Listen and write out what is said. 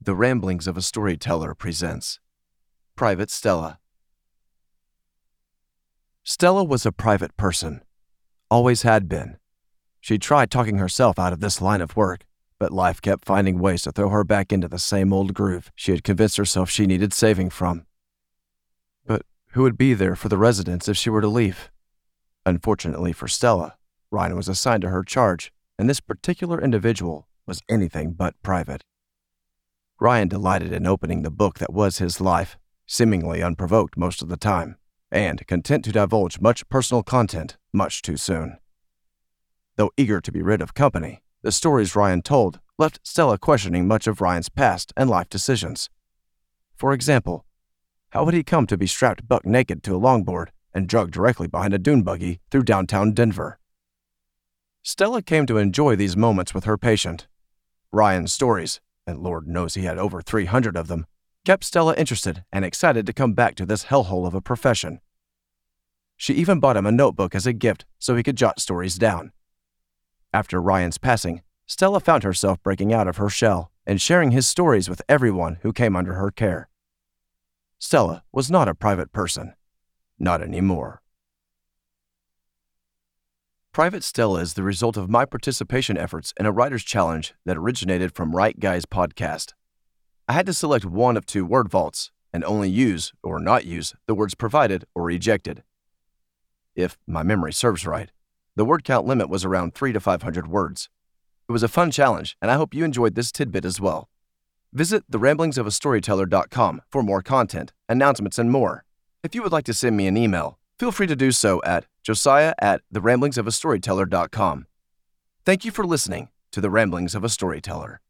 The Ramblings of a Storyteller presents Private Stella. Stella was a private person, always had been. She tried talking herself out of this line of work, but life kept finding ways to throw her back into the same old groove she had convinced herself she needed saving from. But who would be there for the residents if she were to leave? Unfortunately for Stella, Ryan was assigned to her charge, and this particular individual was anything but private. Ryan delighted in opening the book that was his life, seemingly unprovoked most of the time, and content to divulge much personal content much too soon. Though eager to be rid of company, the stories Ryan told left Stella questioning much of Ryan's past and life decisions. For example, how had he come to be strapped buck naked to a longboard and drugged directly behind a dune buggy through downtown Denver? Stella came to enjoy these moments with her patient. Ryan's stories, and Lord knows he had over 300 of them, kept Stella interested and excited to come back to this hellhole of a profession. She even bought him a notebook as a gift so he could jot stories down. After Ryan's passing, Stella found herself breaking out of her shell and sharing his stories with everyone who came under her care. Stella was not a private person. Not anymore. Private Stella is the result of my participation efforts in a writer's challenge that originated from Write Guys podcast. I had to select one of two word vaults and only use or not use the words provided or rejected. If my memory serves right, the word count limit was around 3 to 500 words. It was a fun challenge, and I hope you enjoyed this tidbit as well. Visit theramblingsofastoryteller.com for more content, announcements, and more. If you would like to send me an email, feel free to do so at josiah at theramblingsofastoryteller.com. Thank you for listening to The Ramblings of a Storyteller.